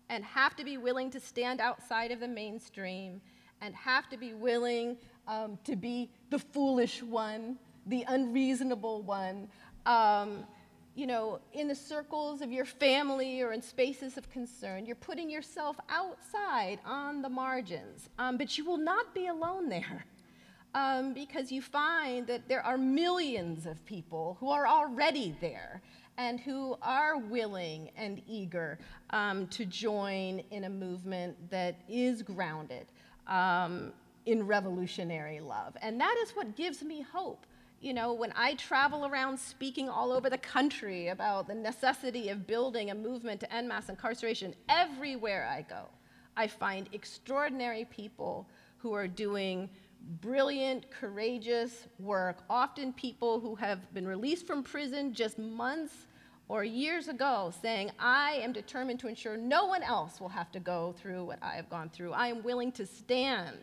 and have to be willing to stand outside of the mainstream and have to be willing um, to be the foolish one, the unreasonable one. Um, you know, in the circles of your family or in spaces of concern, you're putting yourself outside on the margins. Um, but you will not be alone there (laughs) um, because you find that there are millions of people who are already there and who are willing and eager um, to join in a movement that is grounded um, in revolutionary love. And that is what gives me hope. You know, when I travel around speaking all over the country about the necessity of building a movement to end mass incarceration, everywhere I go, I find extraordinary people who are doing brilliant, courageous work, often people who have been released from prison just months or years ago, saying, I am determined to ensure no one else will have to go through what I have gone through. I am willing to stand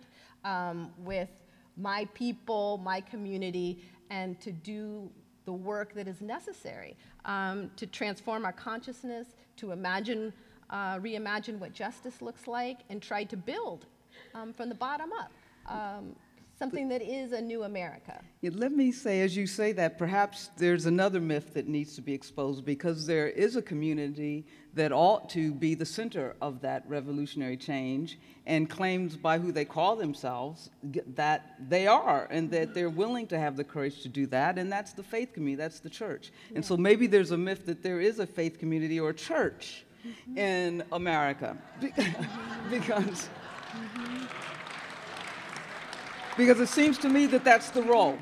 um, with my people, my community, and to do the work that is necessary um, to transform our consciousness, to imagine, uh, reimagine what justice looks like, and try to build um, from the bottom up. Um, something that is a new America. Yeah, let me say, as you say that, perhaps there's another myth that needs to be exposed because there is a community that ought to be the center of that revolutionary change and claims by who they call themselves that they are and that they're willing to have the courage to do that, and that's the faith community, that's the church. And so maybe there's a myth that there is a faith community or a church in America Be- (laughs) because. Mm-hmm. Because it seems to me that that's the role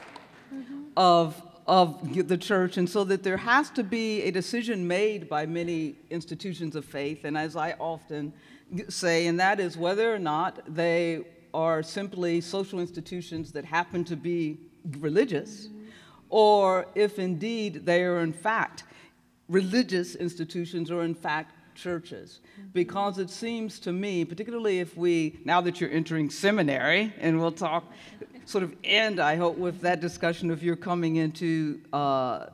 of, of the church, and so that there has to be a decision made by many institutions of faith, and as I often say, and that is whether or not they are simply social institutions that happen to be religious, or if indeed they are in fact religious institutions or in fact churches. Because it seems to me particularly if we now that you're entering seminary and we'll talk sort of end i hope with that discussion if you're coming into uh,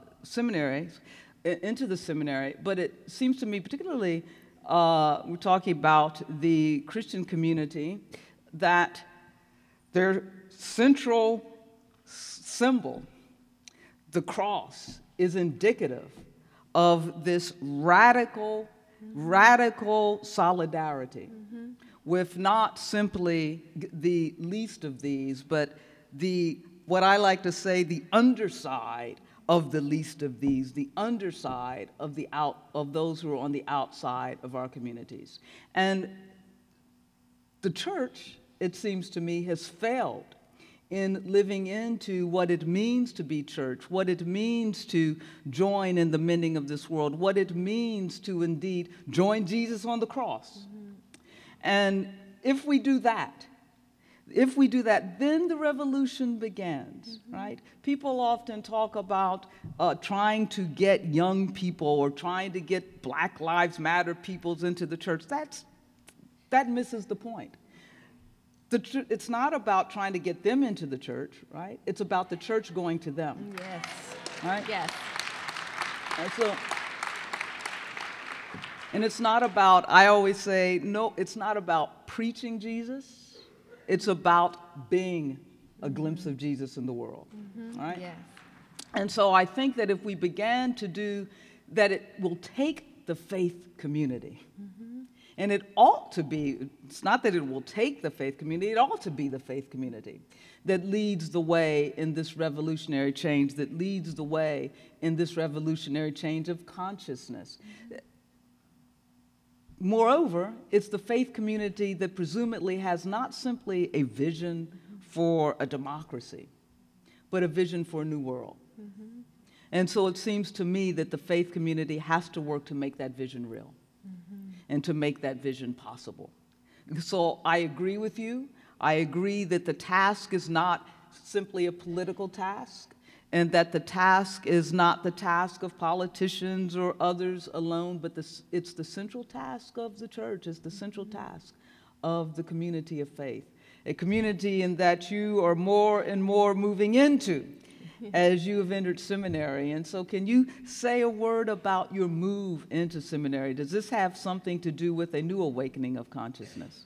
into the seminary but it seems to me particularly uh, we're talking about the christian community that their central symbol the cross is indicative of this radical, radical solidarity mm-hmm. with not simply the least of these, but the, what I like to say, the underside of the least of these, the underside of, the out, of those who are on the outside of our communities. And the church, it seems to me, has failed in living into what it means to be church, what it means to join in the mending of this world, what it means to indeed join Jesus on the cross. And if we do that, if we do that, then the revolution begins, right? People often talk about uh, trying to get young people or trying to get Black Lives Matter peoples into the church. That's, that misses the point. The tr- it's not about trying to get them into the church, right? It's about the church going to them, Yes. right? Yes. And so, and it's not about, I always say, no, it's not about preaching Jesus. It's about being a glimpse of Jesus in the world. Mm-hmm. Right? Yes. And so I think that if we began to do that, it will take the faith community. Mm-hmm. And it ought to be, it's not that it will take the faith community, it ought to be the faith community that leads the way in this revolutionary change, that leads the way in this revolutionary change of consciousness. Moreover, it's the faith community that presumably has not simply a vision for a democracy, but a vision for a new world. Mm-hmm. And so it seems to me that the faith community has to work to make that vision real and to make that vision possible. So I agree with you. I agree that the task is not simply a political task and that the task is not the task of politicians or others alone, but the, it's the central task of the church, it's the central task of the community of faith. A community in that you are more and more moving into as you have entered seminary. And so, can you say a word about your move into seminary? Does this have something to do with a new awakening of consciousness?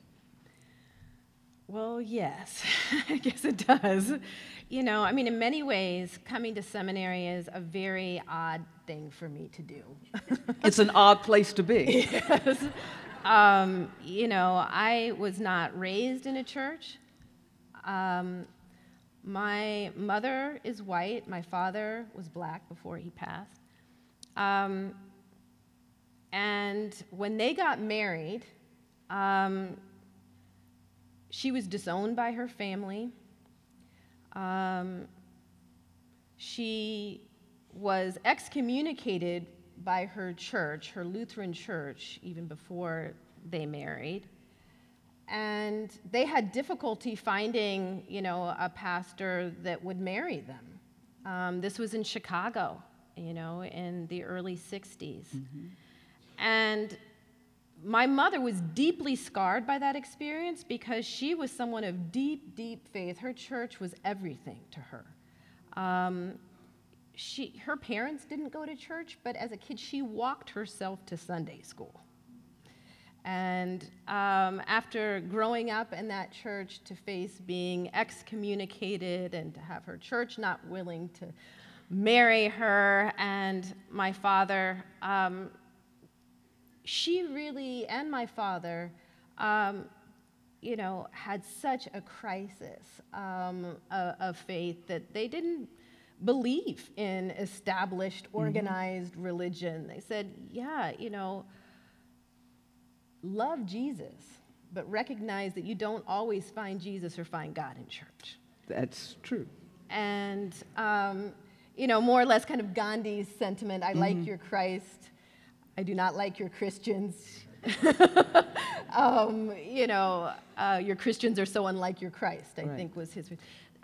Well, yes, (laughs) I guess it does. You know, I mean, in many ways, coming to seminary is a very odd thing for me to do. (laughs) It's an odd place to be. yes. Um, you know, I was not raised in a church. Um, my mother is white. My father was black before he passed. Um, and when they got married, um, she was disowned by her family. Um, she was excommunicated by her church, her Lutheran church, even before they married. And they had difficulty finding, you know, a pastor that would marry them. Um, this was in Chicago, you know, in the early 60s. And my mother was deeply scarred by that experience because she was someone of deep, deep faith. Her church was everything to her. Um, she, her parents didn't go to church, but as a kid, she walked herself to Sunday school. And um, after growing up in that church, to face being excommunicated and to have her church not willing to marry her, and my father, um, she really, and my father, um, you know, had such a crisis um, of, of faith that they didn't believe in established, organized religion. They said, yeah, you know, love Jesus, but recognize that you don't always find Jesus or find God in church. That's true. And, um, you know, more or less kind of Gandhi's sentiment I like your Christ, I do not like your Christians. (laughs) um, you know, uh, your Christians are so unlike your Christ, I Right. think was his.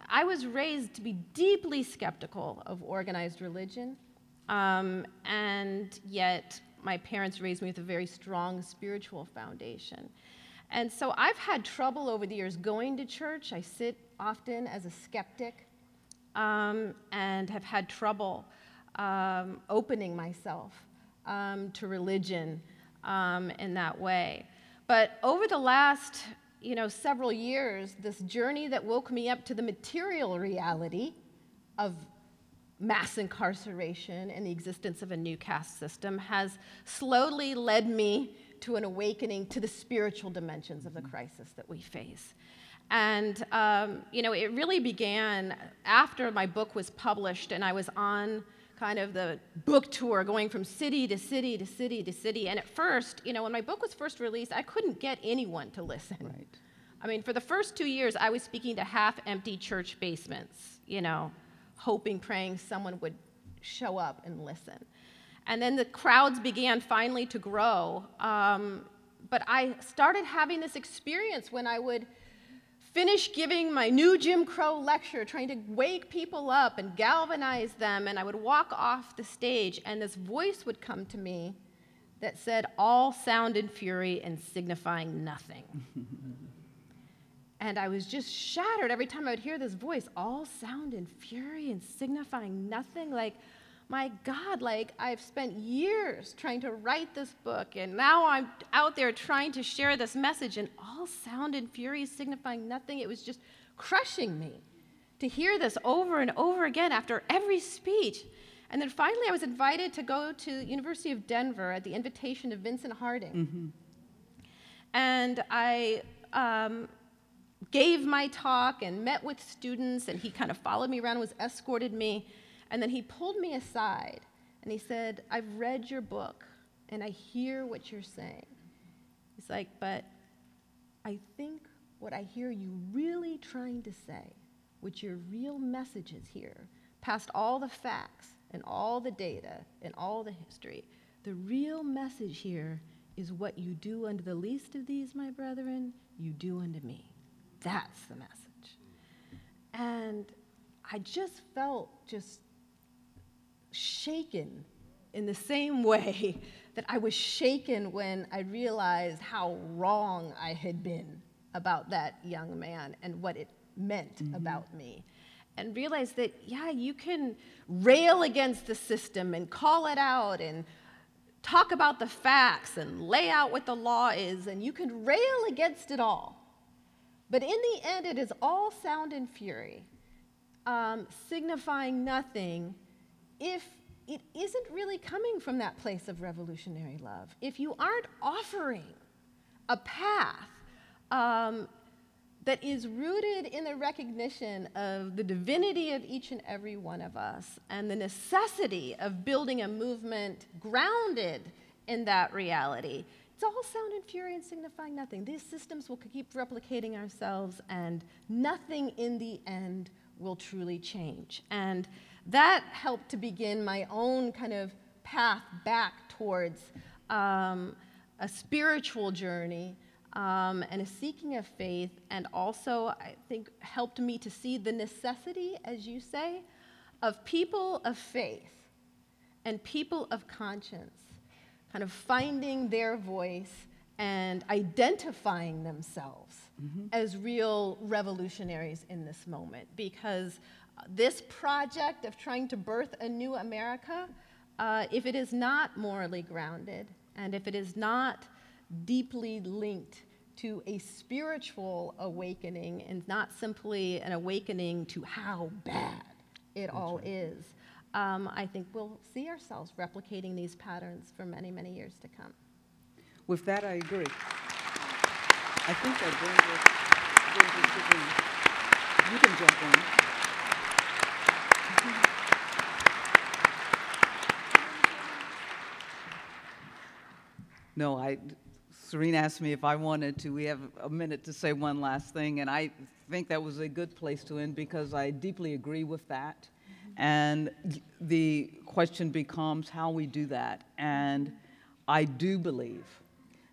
I was raised to be deeply skeptical of organized religion, um, and yet my parents raised me with a very strong spiritual foundation. And so I've had trouble over the years going to church. I sit often as a skeptic um, and have had trouble um, opening myself um, to religion um, in that way. But over the last, you know, several years, this journey that woke me up to the material reality of mass incarceration and the existence of a new caste system has slowly led me to an awakening to the spiritual dimensions of the crisis that we face. And, um, you know, it really began after my book was published and I was on kind of the book tour going from city to city to city to city. And at first, you know, when my book was first released, I couldn't get anyone to listen. Right. I mean, for the first two years, I was speaking to half empty church basements, you know, hoping, praying someone would show up and listen. And then the crowds began finally to grow. Um, but I started having this experience when I would finish giving my new Jim Crow lecture, trying to wake people up and galvanize them, and I would walk off the stage, and this voice would come to me that said, All sound and fury and signifying nothing. (laughs) and I was just shattered every time I would hear this voice, all sound and fury and signifying nothing. Like, my God, like I've spent years trying to write this book, and now I'm out there trying to share this message, and all sound and fury signifying nothing. It was just crushing me to hear this over and over again after every speech. And then finally, I was invited to go to University of Denver at the invitation of Vincent Harding. Mm-hmm. And I um, gave my talk and met with students, and he kind of followed me around, was escorted me, and then he pulled me aside and he said, I've read your book and I hear what you're saying. He's like, but I think what I hear you really trying to say, what your real message is here, past all the facts and all the data and all the history, the real message here is what you do unto the least of these, my brethren, you do unto me. That's the message. And I just felt just shaken in the same way (laughs) that I was shaken when I realized how wrong I had been about that young man and what it meant mm-hmm. about me. And realized that, yeah, you can rail against the system and call it out and talk about the facts and lay out what the law is, and you can rail against it all. But in the end, it is all sound and fury, um, signifying nothing if it isn't really coming from that place of revolutionary love, if you aren't offering a path um, that is rooted in the recognition of the divinity of each and every one of us and the necessity of building a movement grounded in that reality, it's all sound and fury and signifying nothing. These systems will keep replicating ourselves, and nothing in the end will truly change. And that helped to begin my own kind of path back towards um, a spiritual journey um, and a seeking of faith, and also, I think, helped me to see the necessity, as you say, of people of faith and people of conscience kind of finding their voice and identifying themselves mm-hmm. as real revolutionaries in this moment because this project of trying to birth a new America, uh, if it is not morally grounded and if it is not deeply linked to a spiritual awakening and not simply an awakening to how bad it That's all right. is, um, I think we'll see ourselves replicating these patterns for many, many years to come. With that, I agree. I think that brings us, brings us to the, you can jump in. No, I, Serene asked me if I wanted to. We have a minute to say one last thing, and I think that was a good place to end because I deeply agree with that. And the question becomes how we do that. And I do believe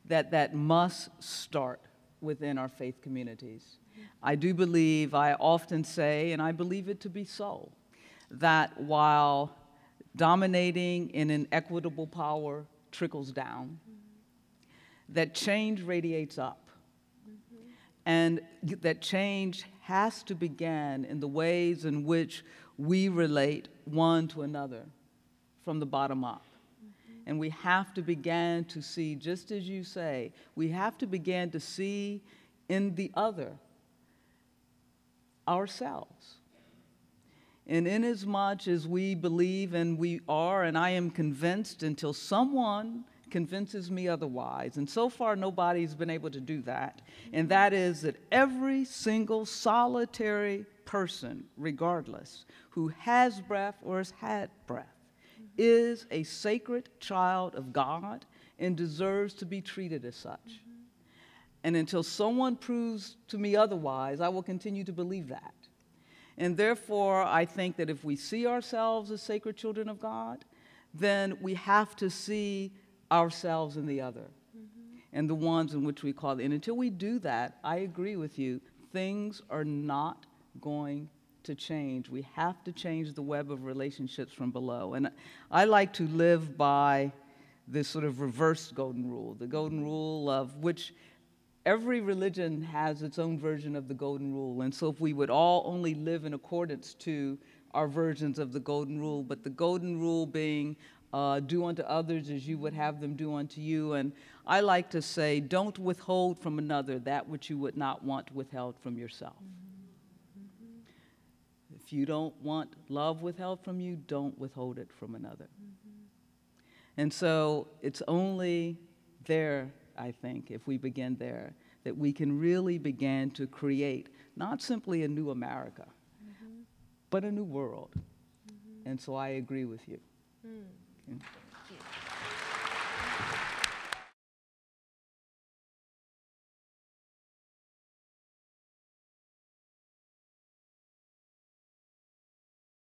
that that must start within our faith communities. I do believe, I often say, and I believe it to be so, that while dominating in an equitable power trickles down, that change radiates up. Mm-hmm. And that change has to begin in the ways in which we relate one to another from the bottom up. Mm-hmm. And we have to begin to see, just as you say, we have to begin to see in the other ourselves. And inasmuch as we believe and we are, and I am convinced until someone convinces me otherwise. And so far, nobody's been able to do that. And that is that every single solitary person, regardless, who has breath or has had breath, is a sacred child of God and deserves to be treated as such. And until someone proves to me otherwise, I will continue to believe that. And therefore, I think that if we see ourselves as sacred children of God, then we have to see ourselves in the other mm-hmm. and the ones in which we call. And until we do that, I agree with you, things are not going to change. We have to change the web of relationships from below. And I like to live by this sort of reverse golden rule, the golden rule of which every religion has its own version of the golden rule. And so if we would all only live in accordance to our versions of the golden rule, but the golden rule being uh, do unto others as you would have them do unto you. And I like to say, don't withhold from another that which you would not want withheld from yourself. If you don't want love withheld from you, don't withhold it from another. Mm-hmm. And so it's only there, I think, if we begin there, that we can really begin to create not simply a new America, mm-hmm. but a new world. Mm-hmm. And so I agree with you. Mm. Okay.